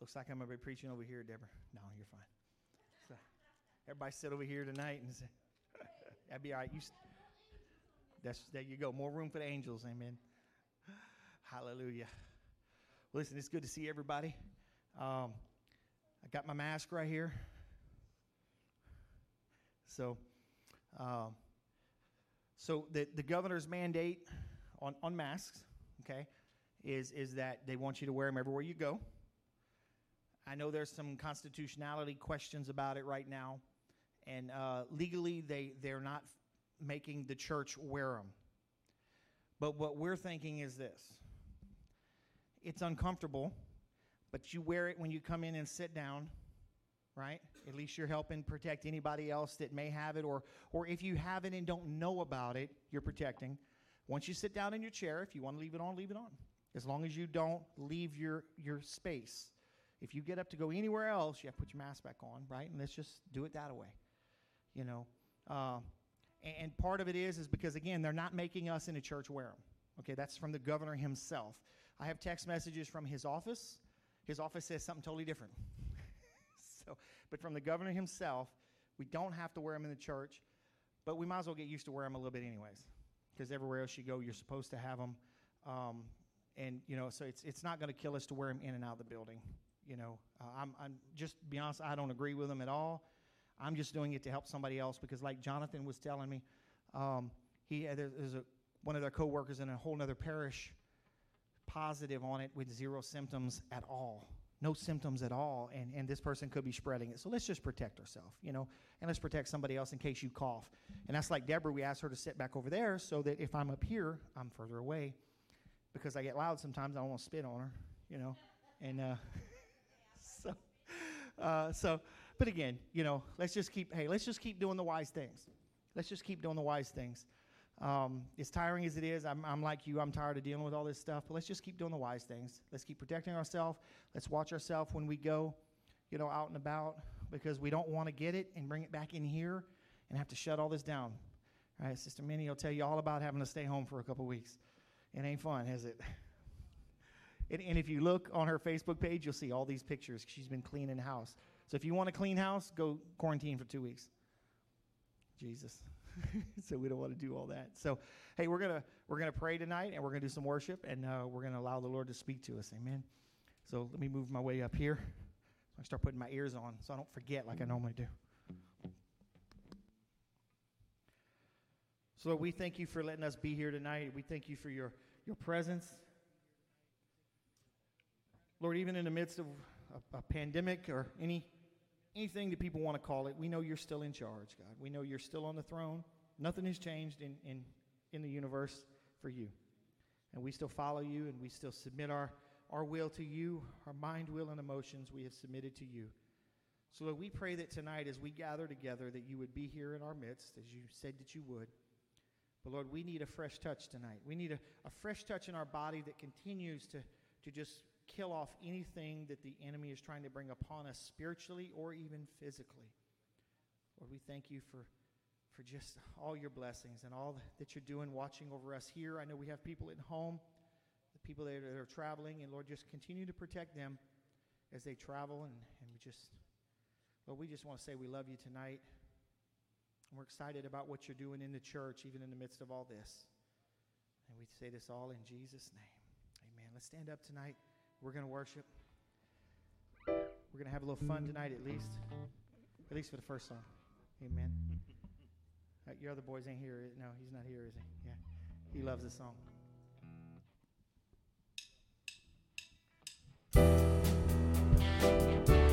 Looks like I'm going to be preaching over here, Deborah. No, you're fine. So, everybody sit over here tonight and say, that'd be all right. You, that's, there you go. More room for the angels. Amen. Hallelujah. Listen, it's good to see everybody. Um, I got my mask right here. So, um, so the, the governor's mandate on, on masks, okay, is, is that they want you to wear them everywhere you go. I know there's some constitutionality questions about it right now, and uh, legally they, they're not making the church wear them. But what we're thinking is this it's uncomfortable, but you wear it when you come in and sit down, right? At least you're helping protect anybody else that may have it, or, or if you have it and don't know about it, you're protecting. Once you sit down in your chair, if you want to leave it on, leave it on. As long as you don't leave your, your space. If you get up to go anywhere else, you have to put your mask back on, right? And let's just do it that way. You know, uh, and, part of it is is because again, they're not making us in a church wear them. Okay, that's from the governor himself. I have text messages from his office. His office says something totally different. so, but from the governor himself, we don't have to wear them in the church, but we might as well get used to wearing them a little bit anyways, because everywhere else you go, you're supposed to have them. Um, and you know, so it's it's not going to kill us to wear them in and out of the building. You know, uh, I'm I'm just be honest, I don't agree with them at all. I'm just doing it to help somebody else because, like Jonathan was telling me, um, he there's a one of their coworkers in a whole other parish positive on it with zero symptoms at all. No symptoms at all and, and this person could be spreading it. So let's just protect ourselves you know and let's protect somebody else in case you cough. And that's like deborah we asked her to sit back over there so that if i'm up here i'm further away because i get loud sometimes i don't want to spit on her you know and uh, uh, so but again you know let's just keep hey let's just keep doing the wise things let's just keep doing the wise things um, as tiring as it is, I'm, I'm like you, I'm tired of dealing with all this stuff, but let's just keep doing the wise things. Let's keep protecting ourselves. Let's watch ourselves when we go, you know, out and about because we don't want to get it and bring it back in here and have to shut all this down. All right, Sister Minnie will tell you all about having to stay home for a couple weeks. It ain't fun, is it? and, and if you look on her Facebook page, you'll see all these pictures. She's been cleaning house. So if you want a clean house, go quarantine for two weeks. Jesus. so we don't want to do all that. So, hey, we're gonna we're gonna pray tonight, and we're gonna do some worship, and uh, we're gonna allow the Lord to speak to us. Amen. So let me move my way up here. So I start putting my ears on, so I don't forget like I normally do. So Lord, we thank you for letting us be here tonight. We thank you for your your presence. Lord, even in the midst of a, a pandemic or any anything that people want to call it, we know you're still in charge, God. We know you're still on the throne. Nothing has changed in, in, in the universe for you. And we still follow you and we still submit our, our will to you, our mind, will, and emotions we have submitted to you. So, Lord, we pray that tonight as we gather together that you would be here in our midst, as you said that you would. But, Lord, we need a fresh touch tonight. We need a, a fresh touch in our body that continues to, to just kill off anything that the enemy is trying to bring upon us spiritually or even physically. Lord, we thank you for, for just all your blessings and all that you're doing watching over us here. I know we have people at home, the people that are, traveling, and Lord, just continue to protect them as they travel. And, and we just, Lord, we just want to say we love you tonight. And we're excited about what you're doing in the church, even in the midst of all this. And we say this all in Jesus' name. Amen. Let's stand up tonight. We're going to worship. We're going to have a little fun tonight, at least. At least for the first song. Amen. Uh, your other boys ain't here. No, he's not here, is he? Yeah. He loves this song. love so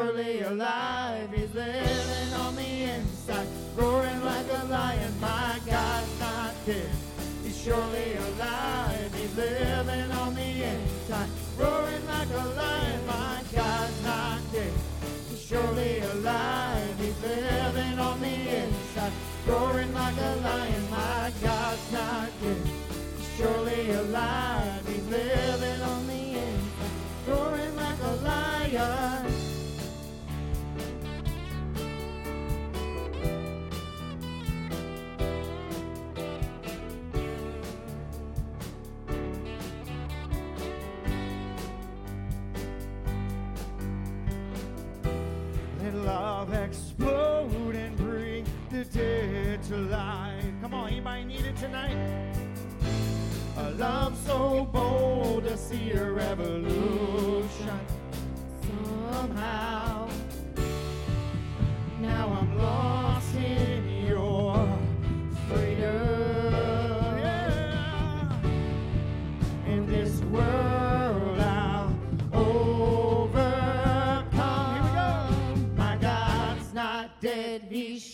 surely alive. He's living on the inside, roaring like a lion. My God's not dead, he's surely alive. He's living on the inside, roaring like a lion. My God's not dead, he's surely alive. He's living on the inside, roaring like a lion. My God's not dead, he's surely alive. He's living on the inside, roaring like a lion. Dead to life. Come on, anybody need it tonight? A love so bold to see a revolution somehow. Now I'm lost in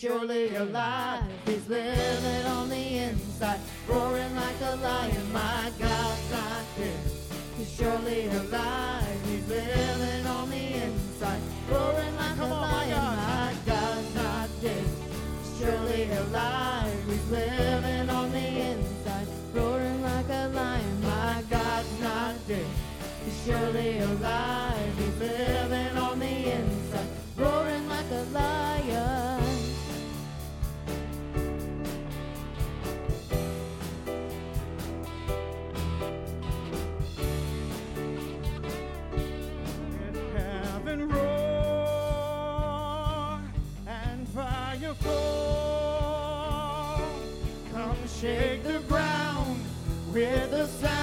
surely alive. He's living on the inside, roaring like a lion. My God's not dead, he's surely alive. He's living on the inside, roaring like a lion. My God's not dead, he's surely alive. He's living on the inside, roaring like a lion. My God's not dead. He's surely alive. He's living on the inside, roaring like a lion. With the sound.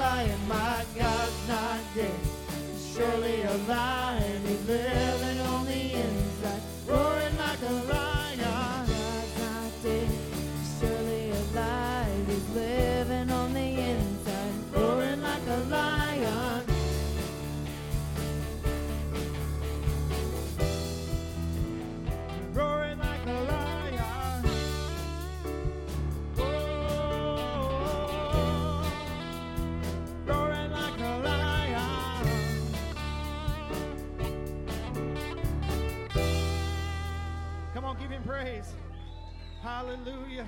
Lion. My God's not dead, surely alive. Praise. Hallelujah.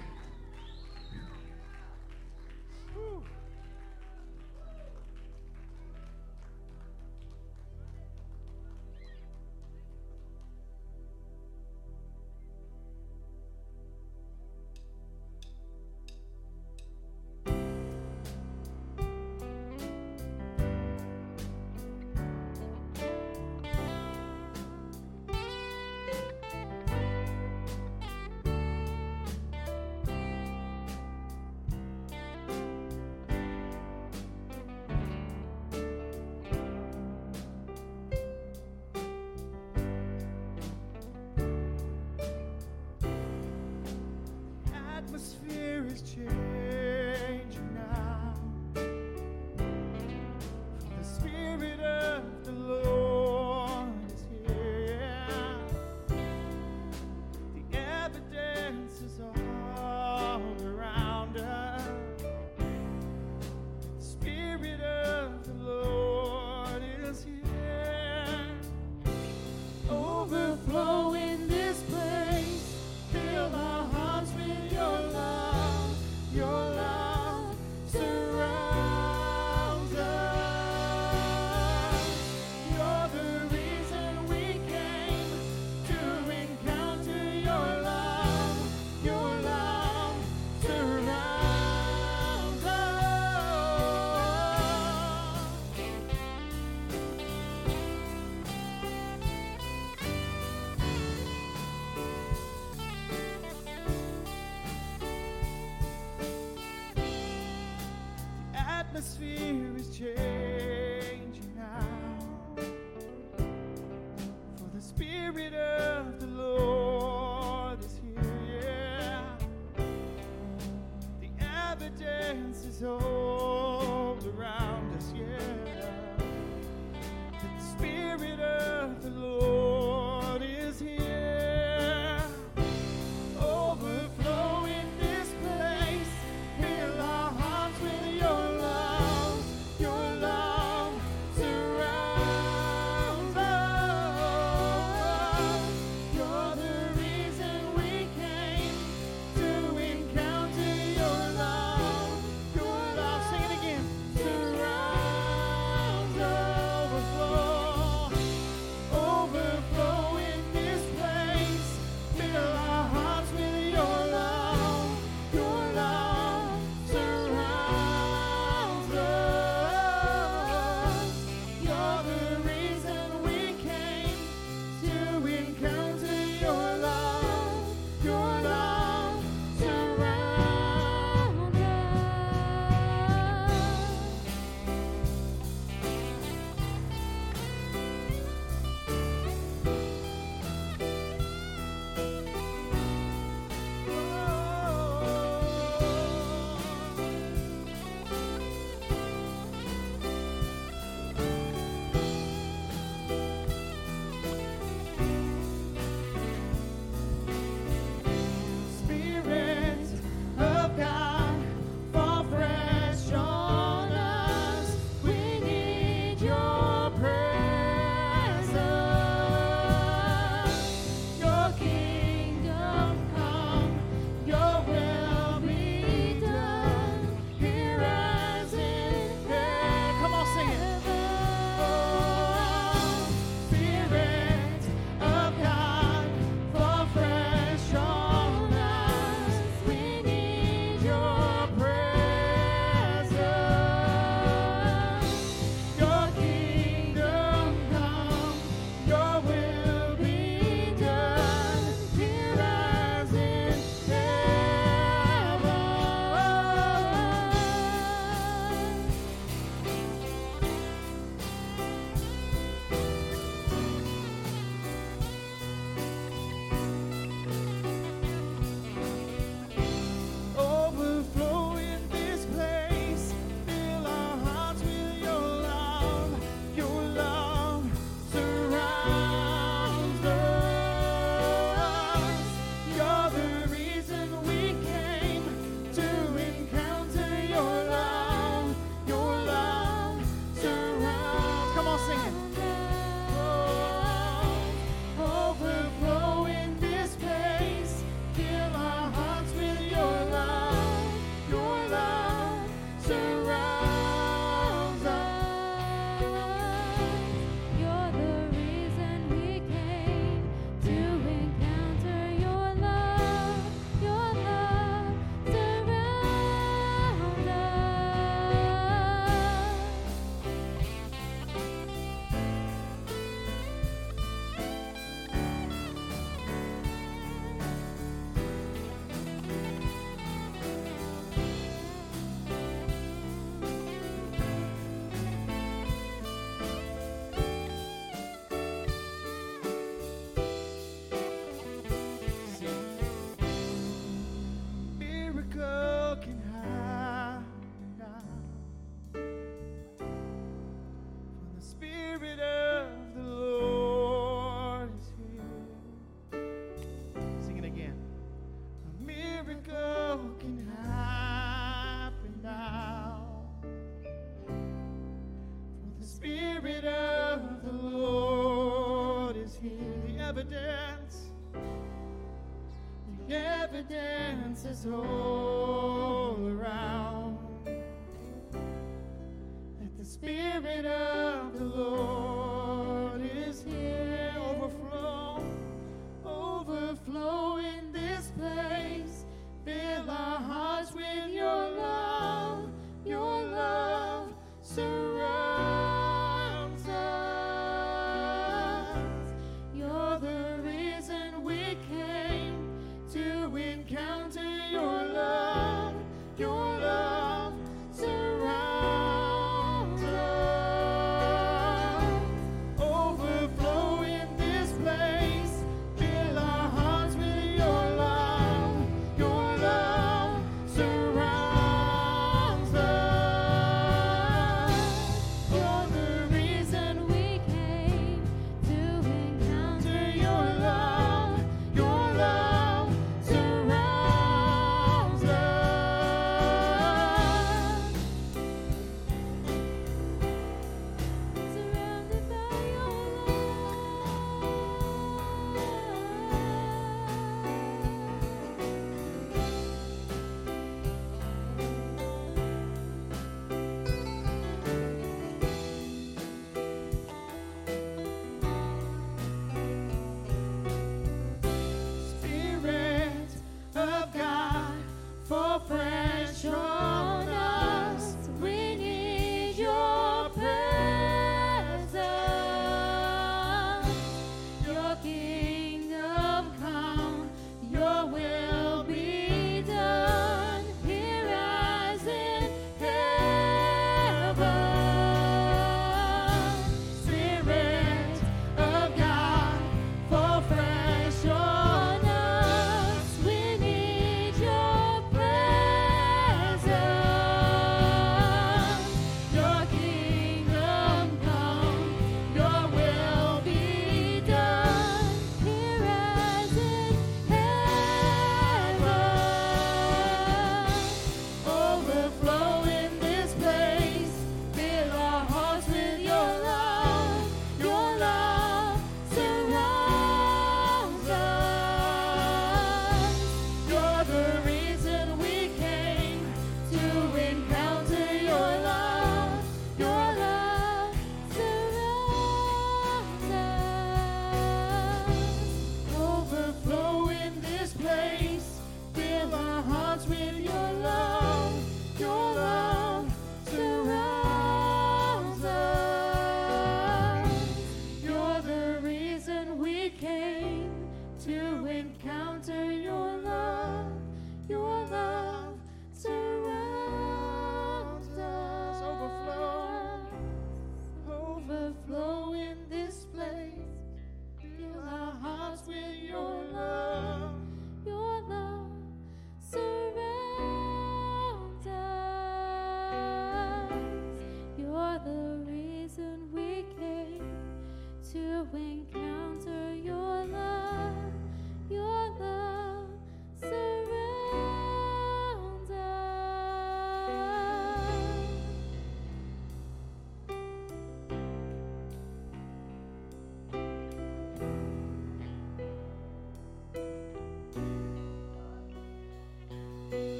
Evidences all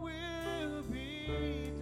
will be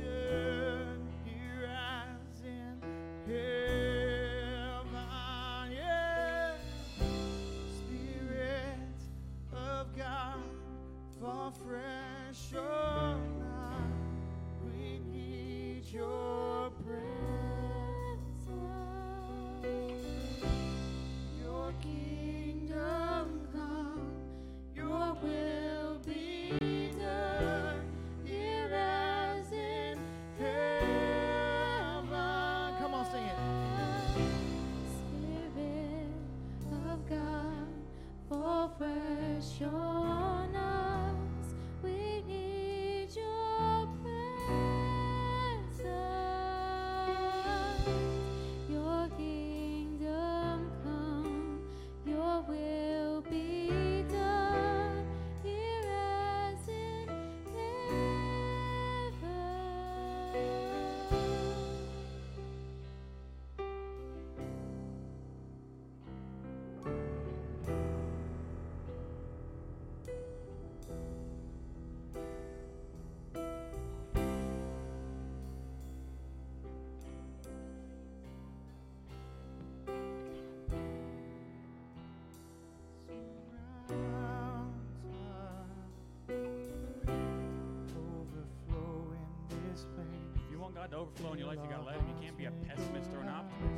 to overflow in your life, you got to let Him. You can't be a pessimist or an optimist.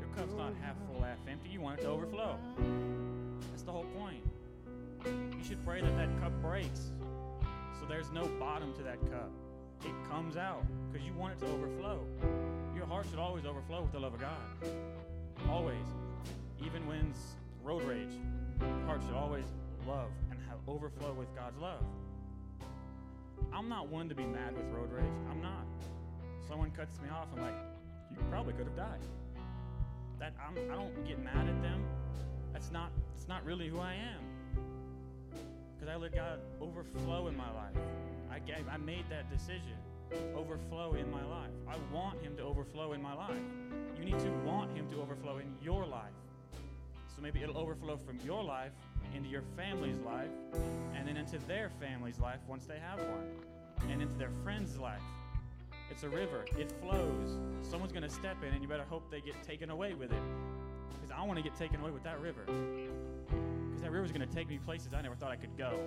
Your cup's not half full, half empty. You want it to overflow. That's the whole point. You should pray that that cup breaks so there's no bottom to that cup. It comes out because you want it to overflow. Your heart should always overflow with the love of God. Always. Even when it's road rage, your heart should always love and have overflow with God's love. I'm not one to be mad with road rage. I'm not. Someone cuts me off, I'm like, you probably could have died. That I'm, I don't get mad at them. That's not. It's not really who I am. Because I let God overflow in my life. I gave, I made that decision. Overflow in my life. I want Him to overflow in my life. You need to want Him to overflow in your life. So maybe it'll overflow from your life into your family's life, and then into their family's life once they have one, and into their friend's life. It's a river, it flows. Someone's going to step in, and you better hope they get taken away with it. Because I want to get taken away with that river. Because that river's going to take me places I never thought I could go.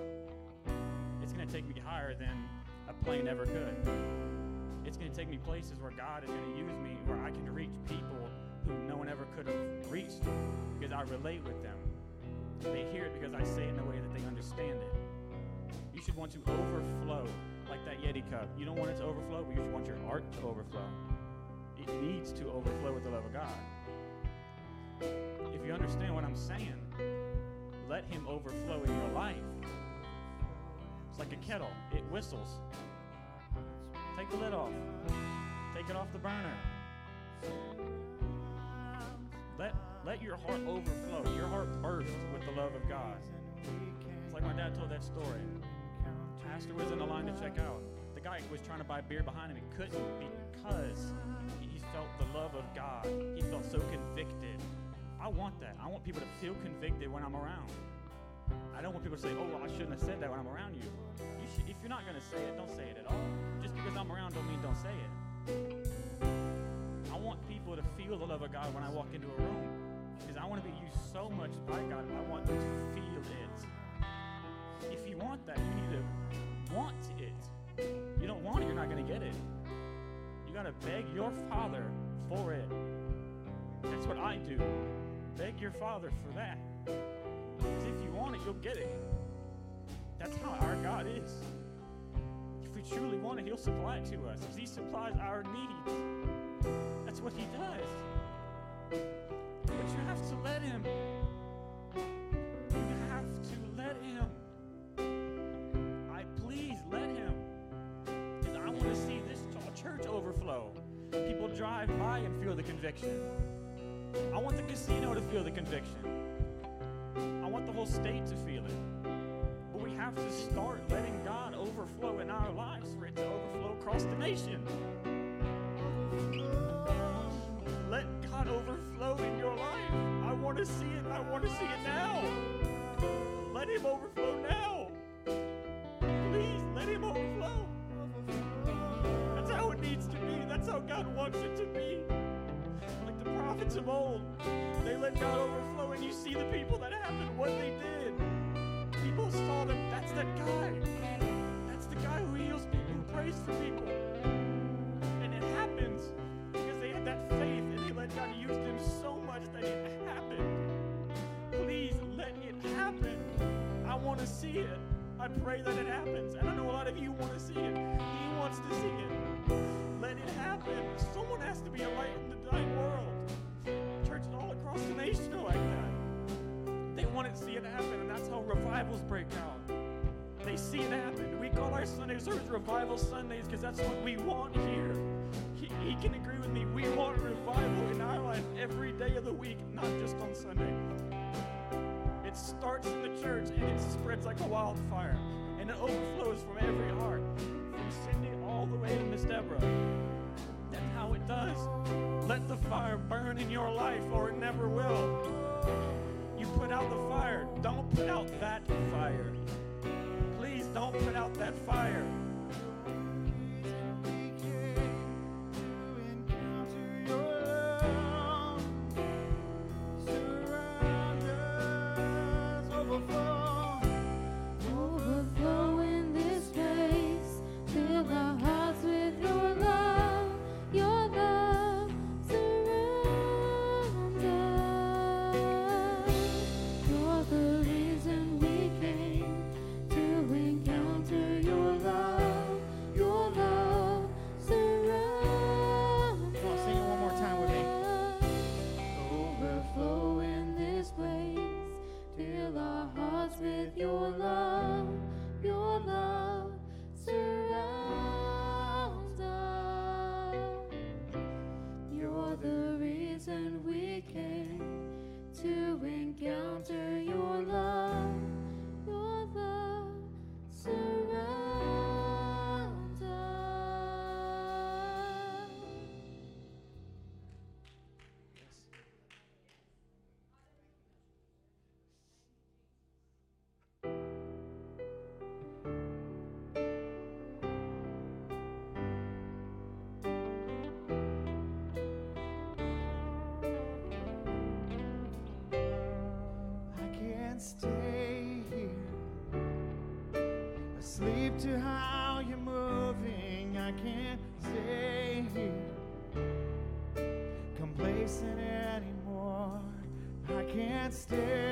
It's going to take me higher than a plane ever could. It's going to take me places where God is going to use me, where I can reach people who no one ever could have reached because I relate with them. They hear it because I say it in a way that they understand it. You should want to overflow like that Yeti cup. You don't want it to overflow, but you should want your heart to overflow. It needs to overflow with the love of God. If you understand what I'm saying, let Him overflow in your life. It's like a kettle, it whistles. Take the lid off, take it off the burner. Let, let your heart overflow, your heart burst with the love of God. It's like my dad told that story. Pastor was in the line to check out. The guy was trying to buy beer behind him. He couldn't because he felt the love of God. He felt so convicted. I want that. I want people to feel convicted when I'm around. I don't want people to say, "Oh, well, I shouldn't have said that when I'm around you." you should, if you're not going to say it, don't say it at all. Just because I'm around don't mean don't say it. I want people to feel the love of God when I walk into a room because I want to be used so much by God. I want them to feel it. If you want that, you need to want it. You don't want it, you're not going to get it. You got to beg your Father for it. That's what I do. Beg your Father for that. Because if you want it, you'll get it. That's how our God is. If we truly want it, He'll supply it to us. Because He supplies our needs. That's what He does. But you have to let Him. Feel the conviction. I want the casino to feel the conviction. I want the whole state to feel it. But we have to start letting God overflow in our lives for it to overflow across the nation. Let God overflow in your life. I want to see it. I want to see it now. Let Him overflow now. Please let Him overflow. That's how it needs to be. That's how God wants it to be. The prophets of old, they let God overflow, and you see the people that happened, what they did. People saw them. That's that guy. That's the guy who heals people, who prays for people. And it happens because they had that faith and they let God use them so much that it happened. Please let it happen. I want to see it. I pray that it happens. And I know a lot of you want to see it. He wants to see it. Let it happen. Someone has to be a light in the dying world. Churches all across the nation are like that. They want to see it happen, and that's how revivals break out. They see it happen. We call our Sunday service Revival Sundays because that's what we want here. He, he can agree with me. We want revival in our life every day of the week, not just on Sunday. It starts in the church and it spreads like a wildfire, and it overflows from every heart, from Cindy all the way to Miss Deborah. That's how it does. Let the fire burn in your life, or it never will. You put out the fire. Don't put out that fire. Please don't put out that fire. stay here. Asleep to how you're moving, I can't stay here. Complacent anymore, I can't stay.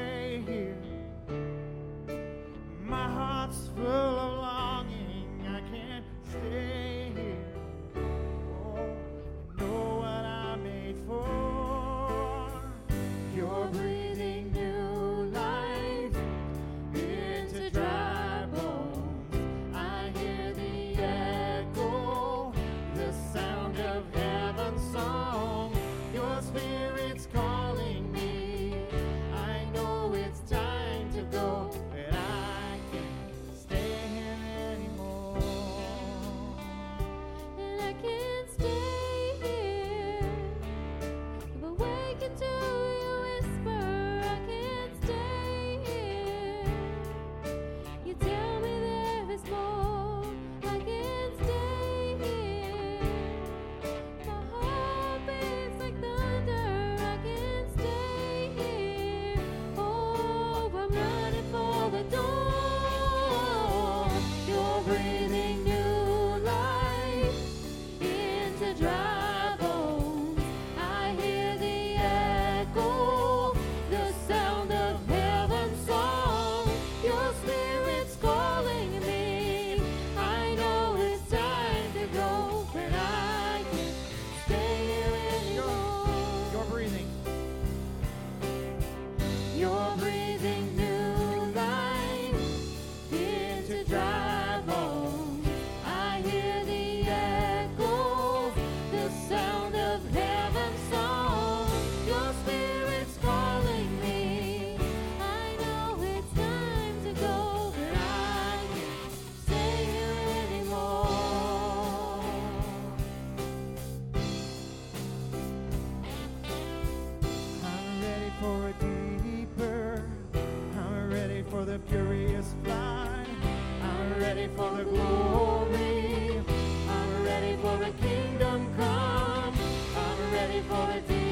for thee.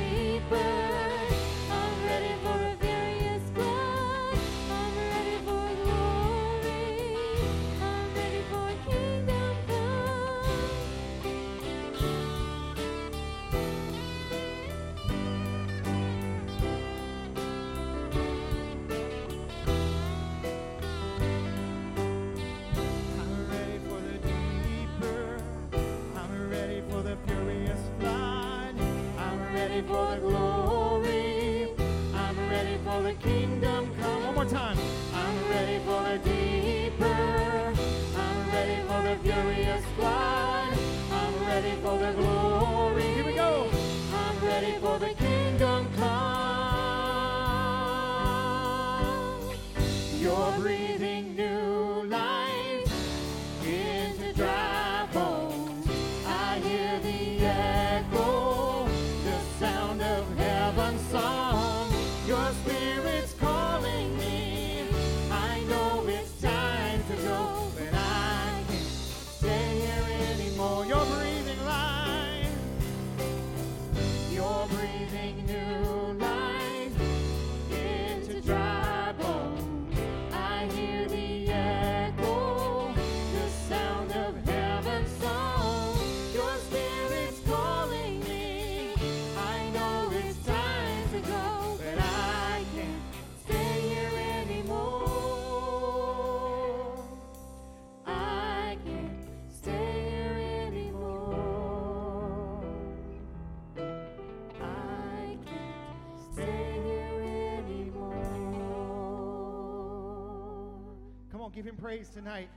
praise tonight.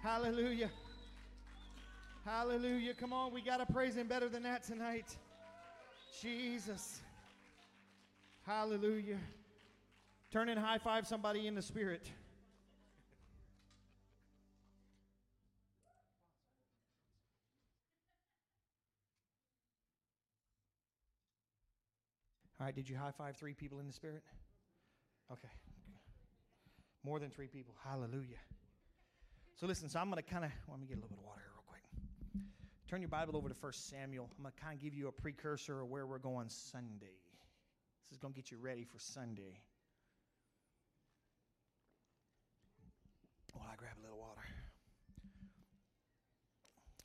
Hallelujah. Hallelujah. Come on, we got to praise Him better than that tonight. Jesus. Hallelujah. Turn and high five somebody in the spirit. All right, did you high five three people in the spirit? Okay. More than three people. Hallelujah. So listen, so I'm going to kind of, let me get a little bit of water here real quick. Turn your Bible over to 1 Samuel. I'm going to kind of give you a precursor of where we're going Sunday. This is going to get you ready for Sunday. While I grab a little water.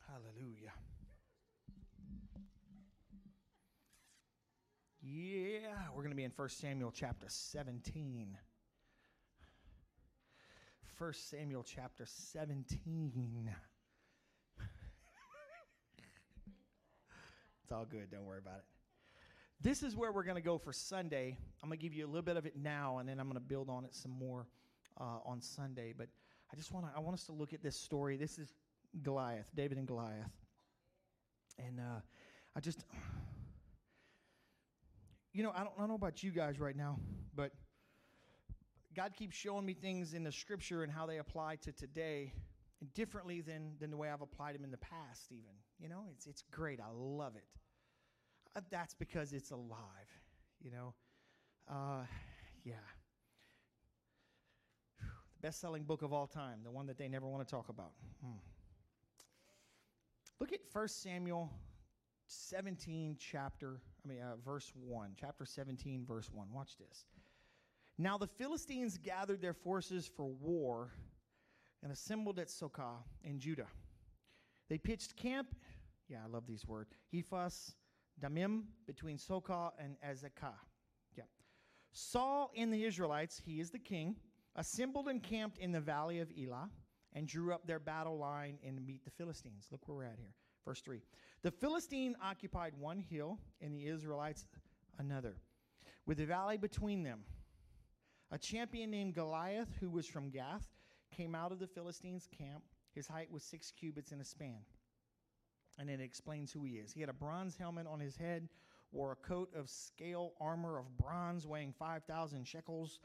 Hallelujah. Yeah, we're going to be in 1 Samuel chapter 17. 1 Samuel chapter 17. it's all good, don't worry about it. This is where we're going to go for Sunday. I'm going to give you a little bit of it now, and then I'm going to build on it some more uh, on Sunday. But I just want to I want us to look at this story. This is Goliath, David and Goliath, and uh, I just you know, I don't, I don't know about you guys right now, but God keeps showing me things in the scripture and how they apply to today differently than, than the way I've applied them in the past, even. You know, it's, it's great. I love it. Uh, that's because it's alive, you know. Uh, yeah. The best selling book of all time, the one that they never want to talk about. Hmm. Look at 1 Samuel 17, chapter I mean, uh, verse 1, chapter 17, verse 1. Watch this. Now the Philistines gathered their forces for war and assembled at Socoh in Judah. They pitched camp, yeah, I love these words, Ephes Dammim, between Socoh and Azekah. Yeah. Saul and the Israelites, he is the king, assembled and camped in the valley of Elah and drew up their battle line and meet the Philistines. Look where we're at here. Verse 3 The Philistine occupied one hill, and the Israelites another, with the valley between them. A champion named Goliath, who was from Gath, came out of the Philistines' camp. His height was six cubits and a span. And it explains who he is. He had a bronze helmet on his head, wore a coat of scale armor of bronze weighing 5,000 shekels.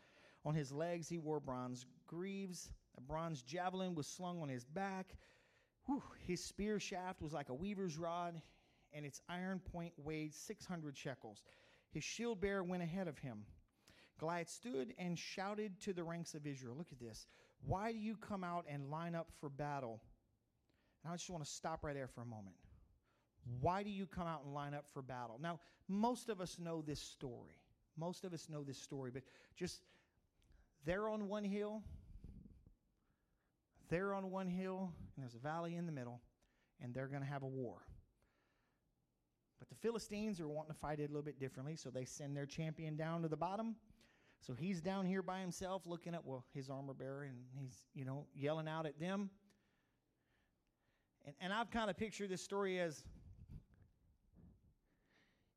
On his legs, he wore bronze greaves. A bronze javelin was slung on his back. Whew, his spear shaft was like a weaver's rod, and its iron point weighed 600 shekels. His shield bearer went ahead of him. Goliath stood and shouted to the ranks of Israel Look at this. Why do you come out and line up for battle? And I just want to stop right there for a moment. Why do you come out and line up for battle? Now, most of us know this story. Most of us know this story, but just they're on one hill, they're on one hill, and there's a valley in the middle, and they're going to have a war. But the Philistines are wanting to fight it a little bit differently, so they send their champion down to the bottom. So he's down here by himself looking at, well, his armor bearer, and he's, you know, yelling out at them. And, and I've kind of pictured this story as,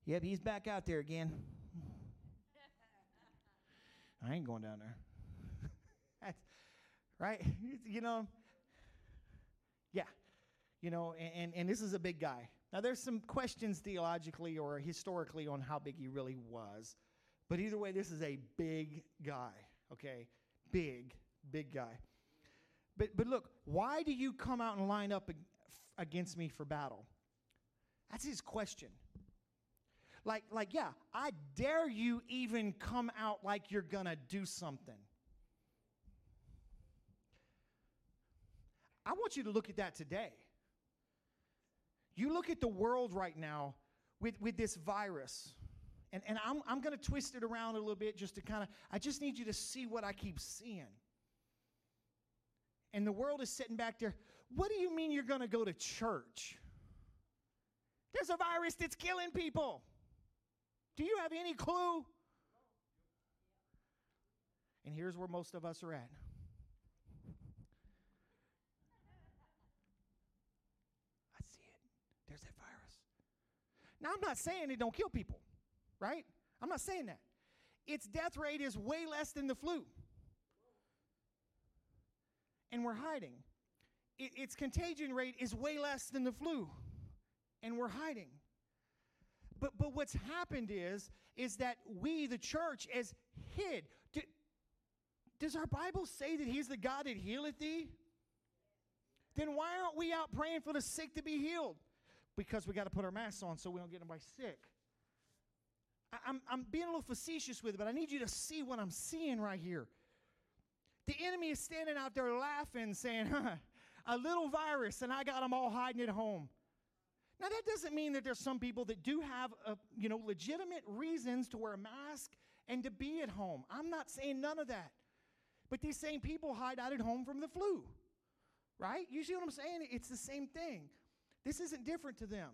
yep, he's back out there again. I ain't going down there. That's, right? You know, yeah, you know, and, and this is a big guy. Now, there's some questions theologically or historically on how big he really was, but either way, this is a big guy, okay? Big, big guy. But, but look, why do you come out and line up against me for battle? That's his question. Like, like, yeah, I dare you even come out like you're gonna do something. I want you to look at that today. You look at the world right now with, with this virus, and, and I'm, I'm going to twist it around a little bit just to kind of, I just need you to see what I keep seeing. And the world is sitting back there. What do you mean you're going to go to church? There's a virus that's killing people. Do you have any clue? And here's where most of us are at. I see it. There's that virus. Now, I'm not saying it don't kill people, right? I'm not saying that. Its death rate is way less than the flu. And we're hiding. It, its contagion rate is way less than the flu. And we're hiding. But, but what's happened is, is that we, the church, has hid. Do, does our Bible say that He's the God that healeth thee? Then why aren't we out praying for the sick to be healed? because we got to put our masks on so we don't get anybody sick. I'm, I'm being a little facetious with it, but I need you to see what I'm seeing right here. The enemy is standing out there laughing, saying, huh, a little virus, and I got them all hiding at home. Now, that doesn't mean that there's some people that do have, a, you know, legitimate reasons to wear a mask and to be at home. I'm not saying none of that. But these same people hide out at home from the flu, right? You see what I'm saying? It's the same thing. This isn't different to them.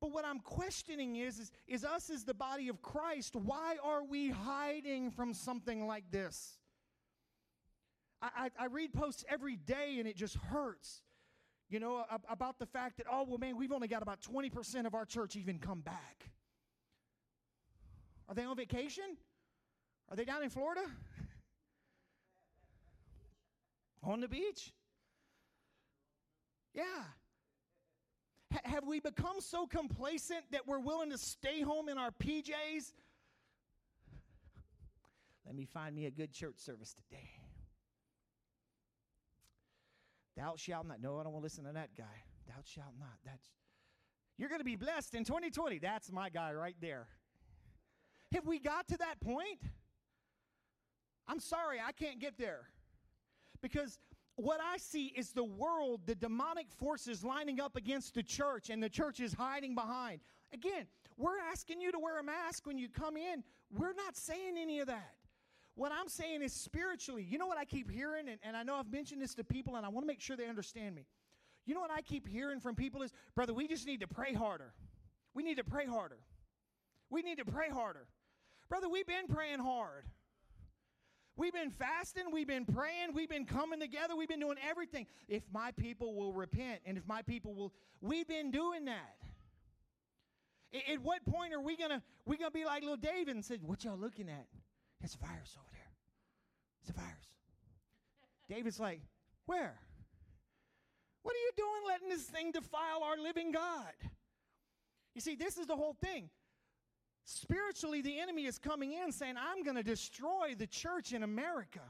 But what I'm questioning is, is, is us as the body of Christ, why are we hiding from something like this? I, I, I read posts every day and it just hurts, you know, about the fact that, oh, well, man, we've only got about 20% of our church even come back. Are they on vacation? Are they down in Florida? on the beach? Yeah. Have we become so complacent that we're willing to stay home in our PJs? Let me find me a good church service today. Thou shalt not. No, I don't want to listen to that guy. Thou shalt not. That's you're going to be blessed in 2020. That's my guy right there. Have we got to that point? I'm sorry, I can't get there. Because what I see is the world, the demonic forces lining up against the church, and the church is hiding behind. Again, we're asking you to wear a mask when you come in. We're not saying any of that. What I'm saying is spiritually, you know what I keep hearing, and, and I know I've mentioned this to people, and I want to make sure they understand me. You know what I keep hearing from people is, brother, we just need to pray harder. We need to pray harder. We need to pray harder. Brother, we've been praying hard. We've been fasting, we've been praying, we've been coming together, we've been doing everything. If my people will repent and if my people will, we've been doing that. At what point are we gonna we gonna be like little David and say, "What y'all looking at? It's a virus over there. It's a virus." David's like, "Where? What are you doing, letting this thing defile our living God?" You see, this is the whole thing. Spiritually, the enemy is coming in saying, I'm going to destroy the church in America.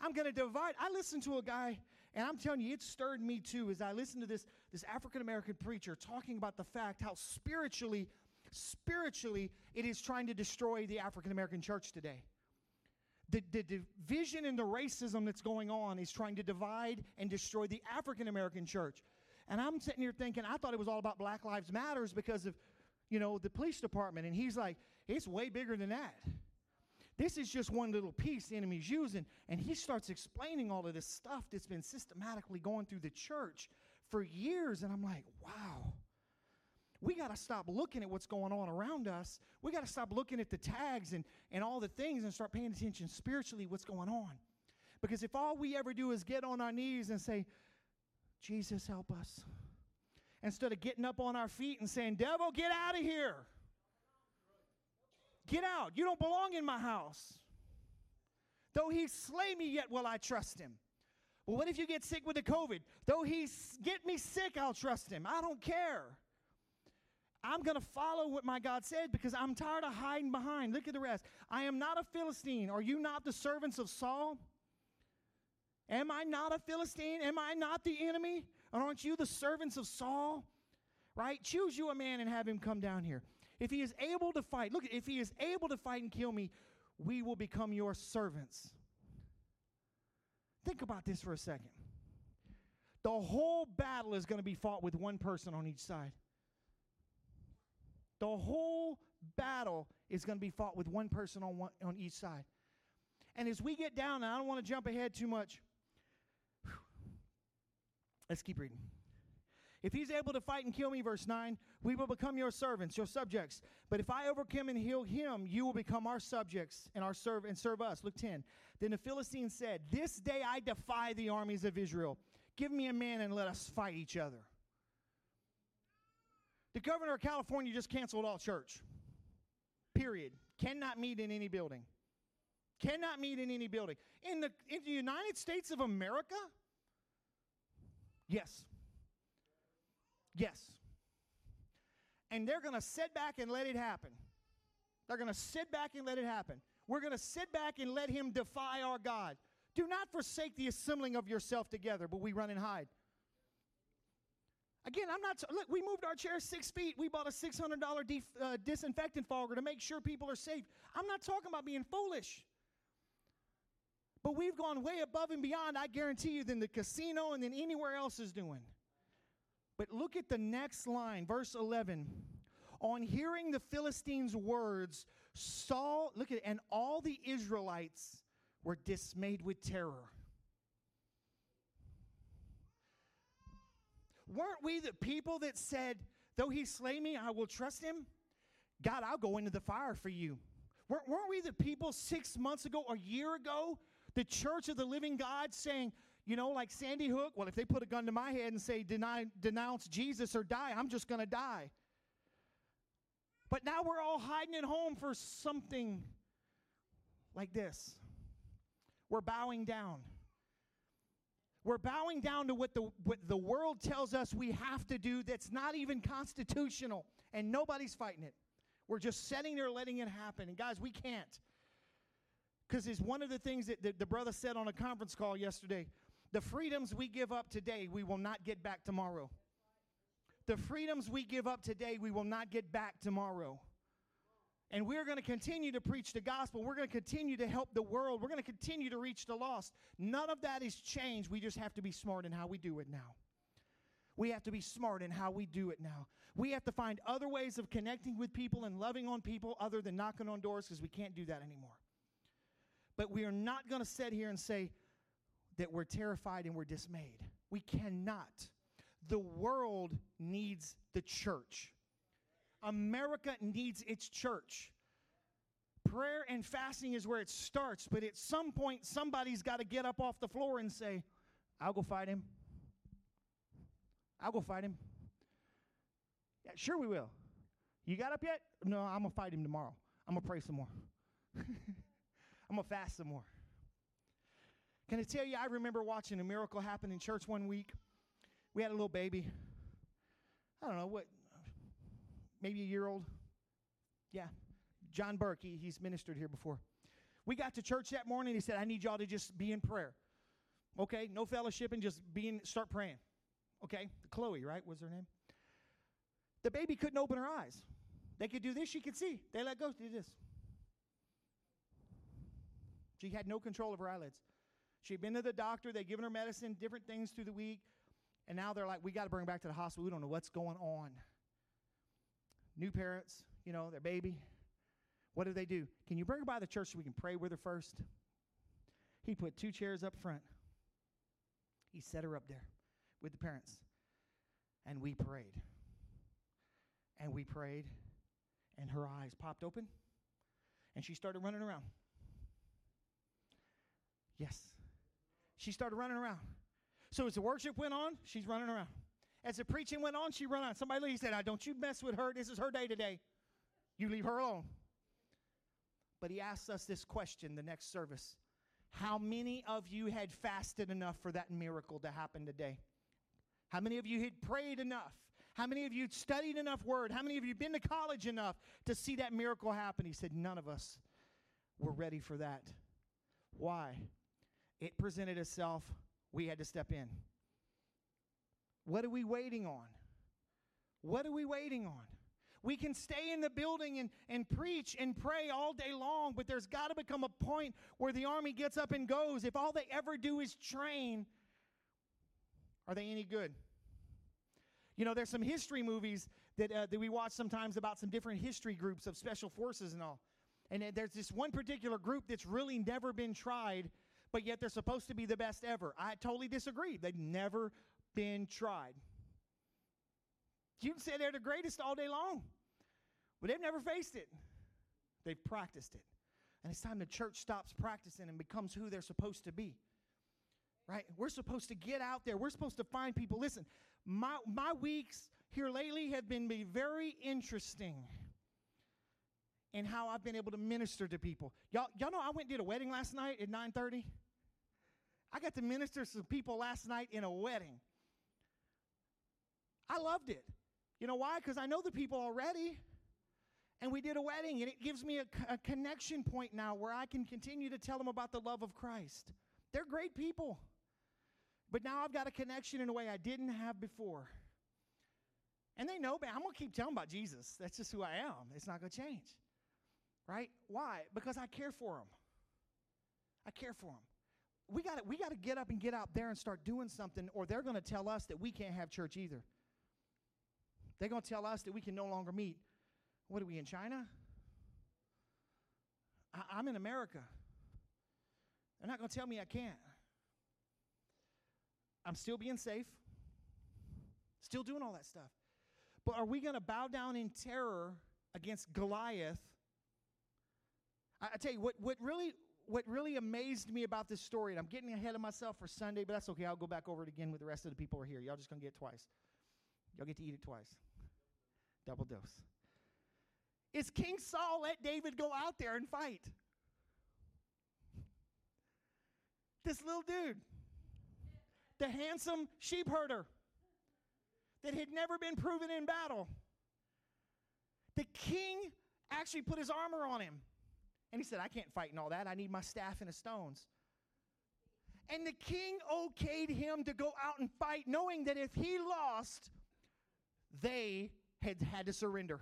I'm going to divide. I listened to a guy, and I'm telling you, it stirred me too as I listened to this, this African American preacher talking about the fact how spiritually, spiritually, it is trying to destroy the African American church today. The, the division and the racism that's going on is trying to divide and destroy the African American church. And I'm sitting here thinking, I thought it was all about Black Lives Matters because of you know, the police department. And he's like, it's way bigger than that. This is just one little piece the enemy's using. And he starts explaining all of this stuff that's been systematically going through the church for years. And I'm like, wow. We got to stop looking at what's going on around us. We got to stop looking at the tags and, and all the things and start paying attention spiritually what's going on. Because if all we ever do is get on our knees and say, Jesus, help us instead of getting up on our feet and saying, Devil, get out of here. Get out. You don't belong in my house. Though he slay me, yet will I trust him. Well, what if you get sick with the COVID? Though he get me sick, I'll trust him. I don't care. I'm going to follow what my God said because I'm tired of hiding behind. Look at the rest. I am not a Philistine. Are you not the servants of Saul? Am I not a Philistine? Am I not the enemy? Aren't you the servants of Saul? Right? Choose you a man and have him come down here. If he is able to fight, look, if he is able to fight and kill me, we will become your servants. Think about this for a second. The whole battle is going to be fought with one person on each side. The whole battle is going to be fought with one person on, one, on each side. And as we get down, and I don't want to jump ahead too much, Let's keep reading. If he's able to fight and kill me, verse 9, we will become your servants, your subjects. But if I overcome and heal him, you will become our subjects and our serve and serve us. Look 10. Then the Philistines said, This day I defy the armies of Israel. Give me a man and let us fight each other. The governor of California just canceled all church. Period. Cannot meet in any building. Cannot meet in any building. In the, in the United States of America, Yes. Yes. And they're going to sit back and let it happen. They're going to sit back and let it happen. We're going to sit back and let him defy our God. Do not forsake the assembling of yourself together, but we run and hide. Again, I'm not, look, we moved our chairs six feet. We bought a $600 def, uh, disinfectant fogger to make sure people are safe. I'm not talking about being foolish. But we've gone way above and beyond, I guarantee you, than the casino and than anywhere else is doing. But look at the next line, verse 11. On hearing the Philistines' words, Saul, look at it, and all the Israelites were dismayed with terror. Weren't we the people that said, Though he slay me, I will trust him? God, I'll go into the fire for you. Weren't, weren't we the people six months ago, a year ago, the church of the living God saying, you know, like Sandy Hook, well, if they put a gun to my head and say, Deny, denounce Jesus or die, I'm just going to die. But now we're all hiding at home for something like this. We're bowing down. We're bowing down to what the, what the world tells us we have to do that's not even constitutional, and nobody's fighting it. We're just sitting there letting it happen. And guys, we can't. Because it's one of the things that the, the brother said on a conference call yesterday. The freedoms we give up today, we will not get back tomorrow. The freedoms we give up today, we will not get back tomorrow. And we're going to continue to preach the gospel. We're going to continue to help the world. We're going to continue to reach the lost. None of that is changed. We just have to be smart in how we do it now. We have to be smart in how we do it now. We have to find other ways of connecting with people and loving on people other than knocking on doors because we can't do that anymore. But we are not going to sit here and say that we're terrified and we're dismayed. We cannot. The world needs the church. America needs its church. Prayer and fasting is where it starts, but at some point, somebody's got to get up off the floor and say, I'll go fight him. I'll go fight him. Yeah, sure we will. You got up yet? No, I'm going to fight him tomorrow. I'm going to pray some more. I'm going to fast some more. Can I tell you, I remember watching a miracle happen in church one week. We had a little baby. I don't know what, maybe a year old. Yeah, John Burke, he, he's ministered here before. We got to church that morning. He said, I need y'all to just be in prayer. Okay, no fellowship and just be in, start praying. Okay, Chloe, right, was her name? The baby couldn't open her eyes. They could do this, she could see. They let go, do this. She had no control of her eyelids. She'd been to the doctor, they'd given her medicine, different things through the week, and now they're like, we got to bring her back to the hospital. We don't know what's going on. New parents, you know, their baby. What do they do? Can you bring her by the church so we can pray with her first? He put two chairs up front. He set her up there with the parents. And we prayed. And we prayed. And her eyes popped open. And she started running around. Yes. She started running around. So as the worship went on, she's running around. As the preaching went on, she ran on. Somebody said, Don't you mess with her. This is her day today. You leave her alone. But he asked us this question the next service How many of you had fasted enough for that miracle to happen today? How many of you had prayed enough? How many of you had studied enough word? How many of you had been to college enough to see that miracle happen? He said, None of us were ready for that. Why? It presented itself. We had to step in. What are we waiting on? What are we waiting on? We can stay in the building and, and preach and pray all day long, but there's got to become a point where the army gets up and goes. If all they ever do is train, are they any good? You know, there's some history movies that, uh, that we watch sometimes about some different history groups of special forces and all. And uh, there's this one particular group that's really never been tried, but yet they're supposed to be the best ever. I totally disagree. They've never been tried. You can say they're the greatest all day long, but they've never faced it. They've practiced it. And it's time the church stops practicing and becomes who they're supposed to be. Right? We're supposed to get out there. We're supposed to find people. Listen, my, my weeks here lately have been very interesting in how I've been able to minister to people. Y'all, y'all know I went and did a wedding last night at 9:30. I got to minister to some people last night in a wedding. I loved it. You know why? Because I know the people already. And we did a wedding, and it gives me a, a, connection point now where I can continue to tell them about the love of Christ. They're great people. But now I've got a connection in a way I didn't have before. And they know, man, I'm going to keep telling about Jesus. That's just who I am. It's not going to change. Right? Why? Because I care for them. I care for them. We got to we got to get up and get out there and start doing something, or they're going to tell us that we can't have church either. They're going to tell us that we can no longer meet. What are we in China? I, am in America. They're not going to tell me I can't. I'm still being safe, still doing all that stuff. But are we going to bow down in terror against Goliath? I, I tell you what, what really what really amazed me about this story, and I'm getting ahead of myself for Sunday, but that's okay. I'll go back over it again with the rest of the people who are here. Y'all just gonna get it twice. Y'all get to eat it twice. Double dose. Is King Saul let David go out there and fight? This little dude, the handsome sheep herder that had never been proven in battle. The king actually put his armor on him. And he said, I can't fight and all that. I need my staff and the stones. And the king okayed him to go out and fight, knowing that if he lost, they had had to surrender.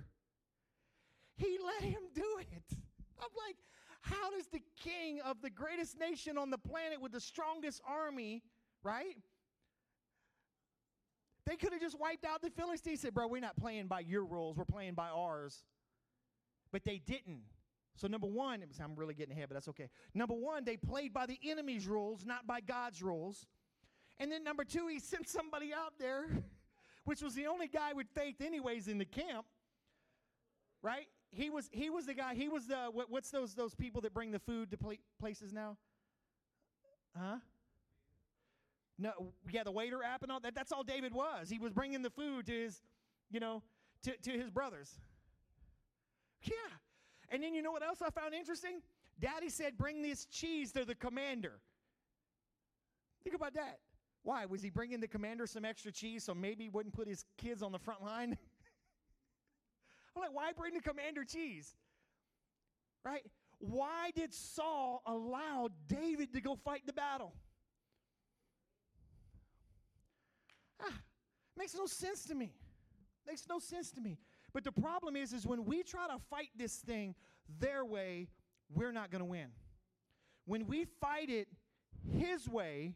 He let him do it. I'm like, how does the king of the greatest nation on the planet with the strongest army, right? They could have just wiped out the Philistines. Said, bro, we're not playing by your rules, we're playing by ours. But they didn't. So, number one, I'm really getting ahead, but that's okay. Number one, they played by the enemy's rules, not by God's rules. And then number two, he sent somebody out there, which was the only guy with faith, anyways, in the camp. Right? He was he was the guy. He was the what, what's those those people that bring the food to pl- places now? Huh? No, yeah, the waiter app and all that. That's all David was. He was bringing the food to his, you know, to, to his brothers. Yeah. And then you know what else I found interesting? Daddy said, bring this cheese to the commander. Think about that. Why? Was he bringing the commander some extra cheese so maybe he wouldn't put his kids on the front line? I'm like, why bring the commander cheese? Right? Why did Saul allow David to go fight the battle? Ah, makes no sense to me. Makes no sense to me. But the problem is, is when we try to fight this thing their way, we're not going to win. When we fight it his way,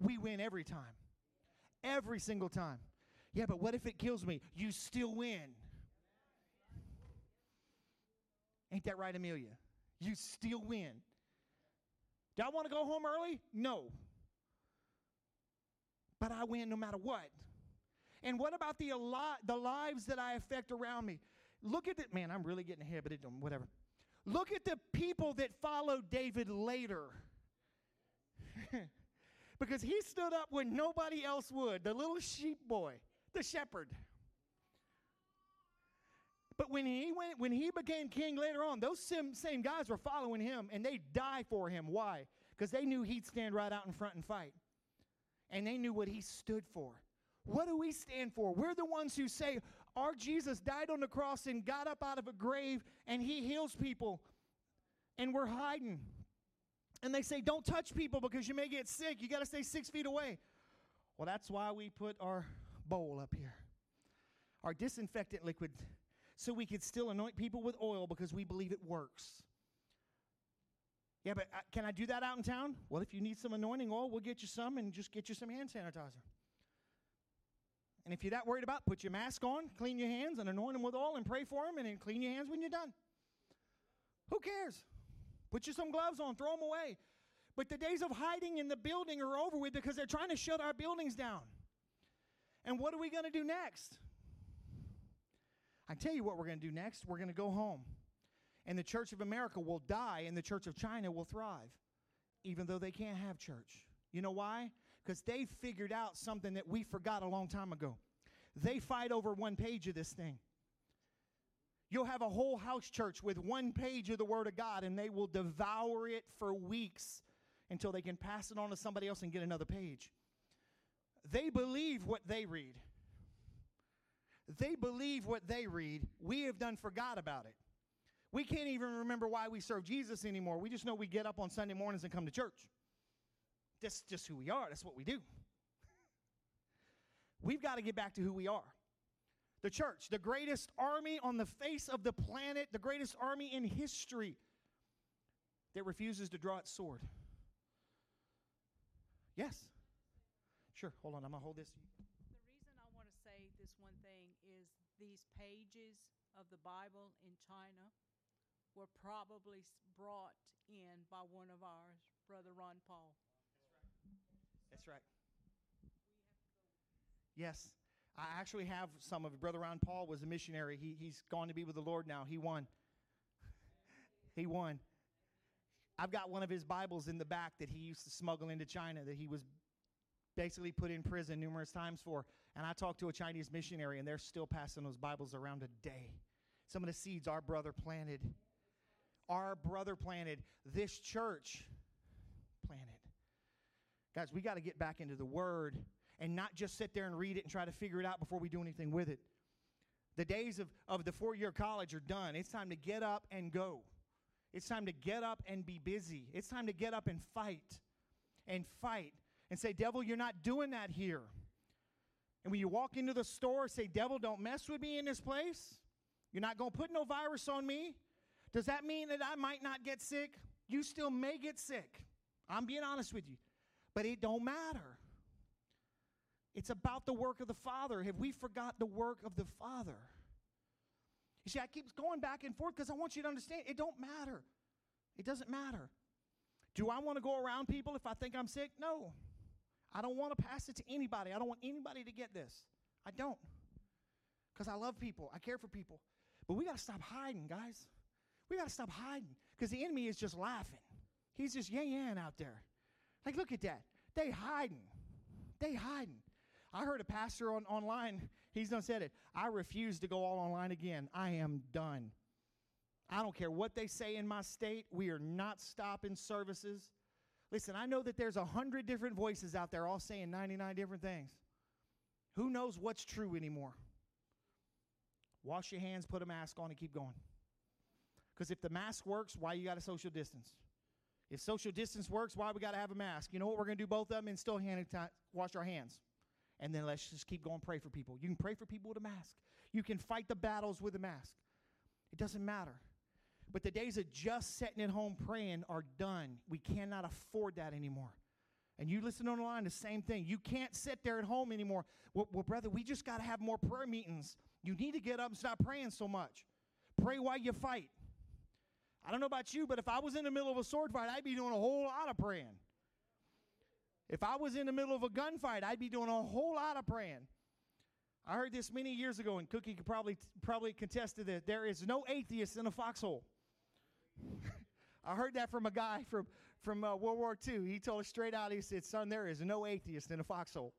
we win every time. Every single time. Yeah, but what if it kills me? You still win. Ain't that right, Amelia? You still win. Do I want to go home early? No. But I win no matter what. And what about the, the lives that I affect around me? Look at it, man, I'm really getting ahead, but it whatever. Look at the people that followed David later. because he stood up when nobody else would, the little sheep boy, the shepherd. But when he went, when he became king later on, those same, same guys were following him and they die for him. Why? Because they knew he'd stand right out in front and fight. And they knew what he stood for. What do we stand for? We're the ones who say, Our Jesus died on the cross and got up out of a grave and he heals people. And we're hiding. And they say, Don't touch people because you may get sick. You got to stay six feet away. Well, that's why we put our bowl up here, our disinfectant liquid, so we could still anoint people with oil because we believe it works. Yeah, but uh, can I do that out in town? Well, if you need some anointing oil, we'll get you some and just get you some hand sanitizer. And if you're that worried about, put your mask on, clean your hands, and anoint them with oil, and pray for them, and then clean your hands when you're done. Who cares? Put you some gloves on, throw them away. But the days of hiding in the building are over with because they're trying to shut our buildings down. And what are we going to do next? I tell you what we're going to do next. We're going to go home. And the Church of America will die, and the Church of China will thrive, even though they can't have church. You know why? Because they figured out something that we forgot a long time ago. They fight over one page of this thing. You'll have a whole house church with one page of the Word of God, and they will devour it for weeks until they can pass it on to somebody else and get another page. They believe what they read. They believe what they read. We have done forgot about it. We can't even remember why we serve Jesus anymore. We just know we get up on Sunday mornings and come to church. That's just who we are. That's what we do. We've got to get back to who we are. The church, the greatest army on the face of the planet, the greatest army in history that refuses to draw its sword. Yes? Sure, hold on, I'm gonna hold this. The reason I want to say this one thing is these pages of the Bible in China were probably brought in by one of our Brother Ron Paul. That's right. Yes. I actually have some of. Brother Ron Paul was a missionary. He, he's gone to be with the Lord now. He won. he won. I've got one of his Bibles in the back that he used to smuggle into China that he was basically put in prison numerous times for. And I talked to a Chinese missionary, and they're still passing those Bibles around today. Some of the seeds our brother planted. Our brother planted. This church. Guys, we got to get back into the Word and not just sit there and read it and try to figure it out before we do anything with it. The days of, of the four year college are done. It's time to get up and go. It's time to get up and be busy. It's time to get up and fight and fight and say, Devil, you're not doing that here. And when you walk into the store, say, Devil, don't mess with me in this place. You're not going to put no virus on me. Does that mean that I might not get sick? You still may get sick. I'm being honest with you. But it don't matter. It's about the work of the Father. Have we forgot the work of the Father? You see, I keep going back and forth because I want you to understand it don't matter. It doesn't matter. Do I want to go around people if I think I'm sick? No. I don't want to pass it to anybody. I don't want anybody to get this. I don't. Because I love people, I care for people. But we got to stop hiding, guys. We got to stop hiding because the enemy is just laughing. He's just yeah yeah out there. Like, look at that. They hiding. They hiding. I heard a pastor on, online, he's done said it. I refuse to go all online again. I am done. I don't care what they say in my state. We are not stopping services. Listen, I know that there's a hundred different voices out there all saying 99 different things. Who knows what's true anymore? Wash your hands, put a mask on, and keep going. Because if the mask works, why you got to social distance? If social distance works, why we got to have a mask? You know what? We're going to do both of them and still hand wash our hands and then let's just keep going pray for people. You can pray for people with a mask. You can fight the battles with a mask. It doesn't matter. But the days of just sitting at home praying are done. We cannot afford that anymore. And you listen online, the line, the same thing. You can't sit there at home anymore. Well, well brother, we just got to have more prayer meetings. You need to get up and stop praying so much. Pray while you fight. I don't know about you, but if I was in the middle of a sword fight, I'd be doing a whole lot of praying. If I was in the middle of a gunfight, I'd be doing a whole lot of praying. I heard this many years ago, and Cookie could probably probably contest to this. There is no atheist in a foxhole. I heard that from a guy from from uh, World War II. He told us straight out. He said, "Son, there is no atheist in a foxhole.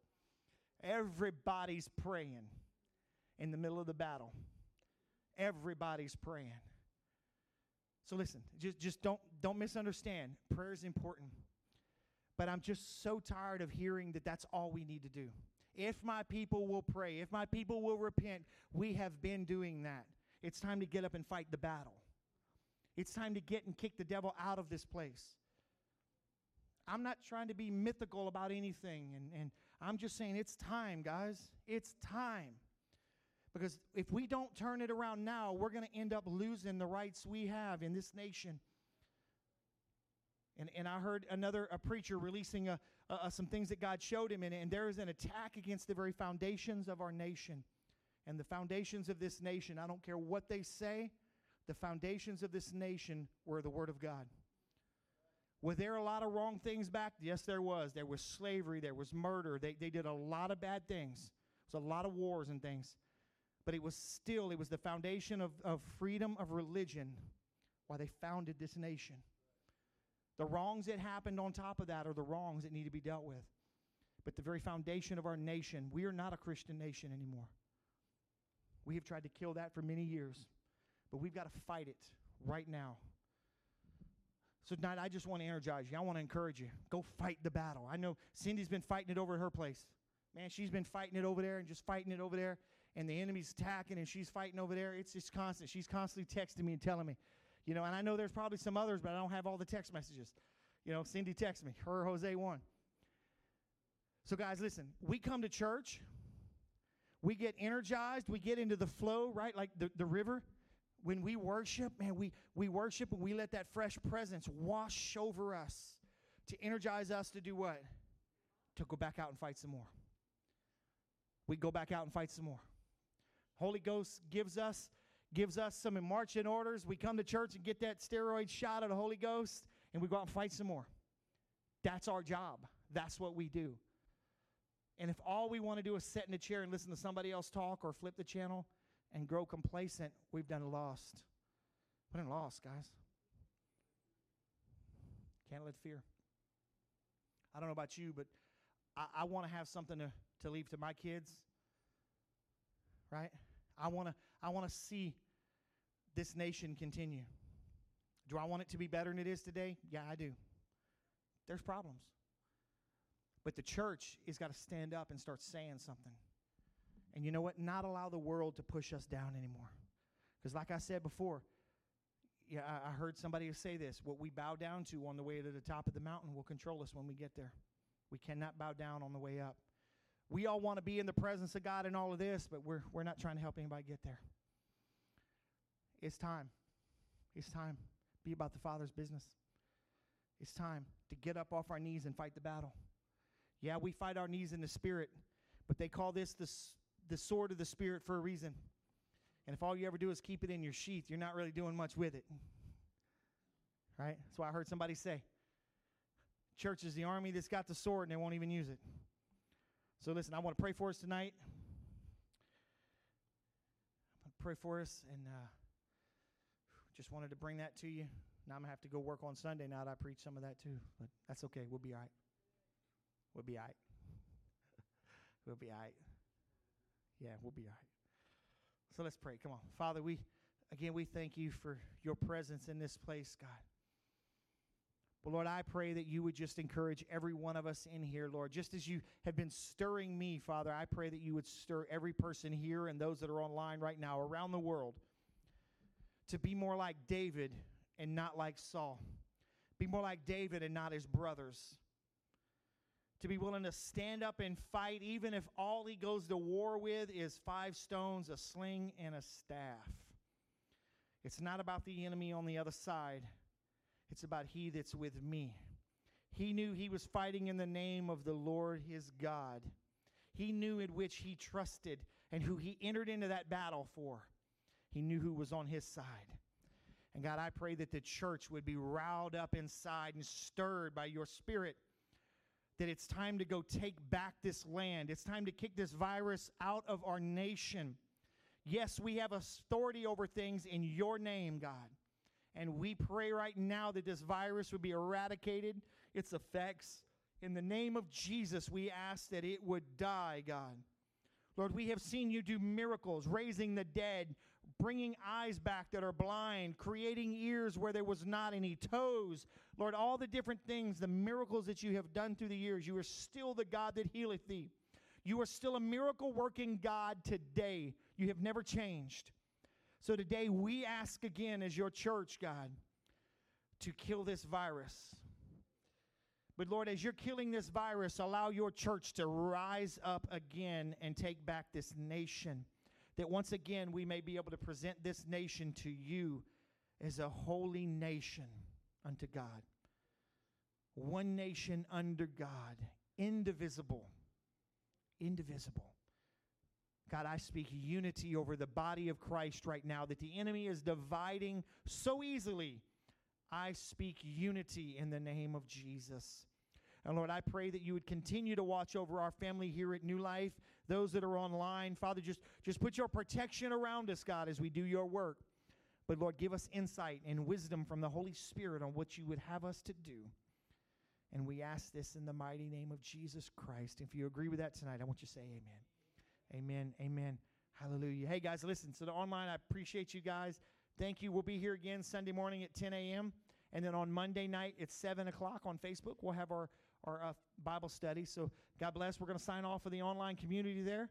Everybody's praying in the middle of the battle. Everybody's praying." So listen, just just don't don't misunderstand. Prayer is important. But I'm just so tired of hearing that that's all we need to do. If my people will pray, if my people will repent, we have been doing that. It's time to get up and fight the battle. It's time to get and kick the devil out of this place. I'm not trying to be mythical about anything, and, and I'm just saying it's time, guys. It's time. Because if we don't turn it around now, we're going to end up losing the rights we have in this nation. And, and I heard another a preacher releasing a, a, some things that God showed him, and, and there is an attack against the very foundations of our nation. And the foundations of this nation, I don't care what they say, the foundations of this nation were the Word of God. Were there a lot of wrong things back? Yes, there was. There was slavery, there was murder. They, they did a lot of bad things. There was a lot of wars and things. But it was still, it was the foundation of, of freedom of religion why they founded this nation. The wrongs that happened on top of that are the wrongs that need to be dealt with. But the very foundation of our nation, we are not a Christian nation anymore. We have tried to kill that for many years, but we've got to fight it right now. So tonight, I just want to energize you. I want to encourage you. Go fight the battle. I know Cindy's been fighting it over at her place. Man, she's been fighting it over there and just fighting it over there, and the enemy's attacking and she's fighting over there. It's just constant. She's constantly texting me and telling me, you know, and I know there's probably some others, but I don't have all the text messages. You know, Cindy texts me, her Jose one. So, guys, listen, we come to church, we get energized, we get into the flow, right? Like the, the river. When we worship, man, we, we worship and we let that fresh presence wash over us to energize us to do what? To go back out and fight some more. We go back out and fight some more. Holy Ghost gives us gives us some marching orders. We come to church and get that steroid shot of the Holy Ghost, and we go out and fight some more. That's our job. That's what we do. And if all we want to do is sit in a chair and listen to somebody else talk or flip the channel and grow complacent, we've done lost. We've done lost, guys. Can't let fear. I don't know about you, but I, I want to have something to, to leave to my kids. Right? I want to I want to see this nation continue. Do I want it to be better than it is today? Yeah, I do. There's problems. But the church has got to stand up and start saying something. And you know what? Not allow the world to push us down anymore. Because, like I said before, yeah, I, I heard somebody say this what we bow down to on the way to the top of the mountain will control us when we get there. We cannot bow down on the way up. We all want to be in the presence of God and all of this, but we're, we're not trying to help anybody get there. It's time. It's time. Be about the Father's business. It's time to get up off our knees and fight the battle. Yeah, we fight our knees in the Spirit, but they call this the, the sword of the Spirit for a reason. And if all you ever do is keep it in your sheath, you're not really doing much with it. Right? That's why I heard somebody say church is the army that's got the sword and they won't even use it. So listen, I want to pray for us tonight. I'm going to pray for us and uh, just wanted to bring that to you. Now I'm going to have to go work on Sunday now that I preach some of that too. But that's okay. We'll be all right. We'll be all right. we'll be all right. Yeah, we'll be all right. So let's pray. Come on. Father, we again we thank you for your presence in this place, God. But Lord, I pray that you would just encourage every one of us in here, Lord. Just as you have been stirring me, Father, I pray that you would stir every person here and those that are online right now around the world to be more like David and not like Saul. Be more like David and not his brothers. To be willing to stand up and fight, even if all he goes to war with is five stones, a sling, and a staff. It's not about the enemy on the other side. It's about he that's with me. He knew he was fighting in the name of the Lord his God. He knew in which he trusted and who he entered into that battle for. He knew who was on his side. And God, I pray that the church would be riled up inside and stirred by your spirit. That it's time to go take back this land. It's time to kick this virus out of our nation. Yes, we have authority over things in your name, God. And we pray right now that this virus would be eradicated, its effects. In the name of Jesus, we ask that it would die, God. Lord, we have seen you do miracles, raising the dead, bringing eyes back that are blind, creating ears where there was not any, toes. Lord, all the different things, the miracles that you have done through the years, you are still the God that healeth thee. You are still a miracle working God today. You have never changed. So today we ask again as your church, God, to kill this virus. But Lord, as you're killing this virus, allow your church to rise up again and take back this nation. That once again we may be able to present this nation to you as a holy nation unto God. One nation under God, indivisible. Indivisible. God, I speak unity over the body of Christ right now that the enemy is dividing so easily. I speak unity in the name of Jesus. And Lord, I pray that you would continue to watch over our family here at New Life, those that are online. Father, just, just put your protection around us, God, as we do your work. But Lord, give us insight and wisdom from the Holy Spirit on what you would have us to do. And we ask this in the mighty name of Jesus Christ. If you agree with that tonight, I want you to say amen. Amen. Amen. Hallelujah. Hey, guys, listen. So, the online, I appreciate you guys. Thank you. We'll be here again Sunday morning at 10 a.m. And then on Monday night at 7 o'clock on Facebook, we'll have our, our uh, Bible study. So, God bless. We're going to sign off for the online community there.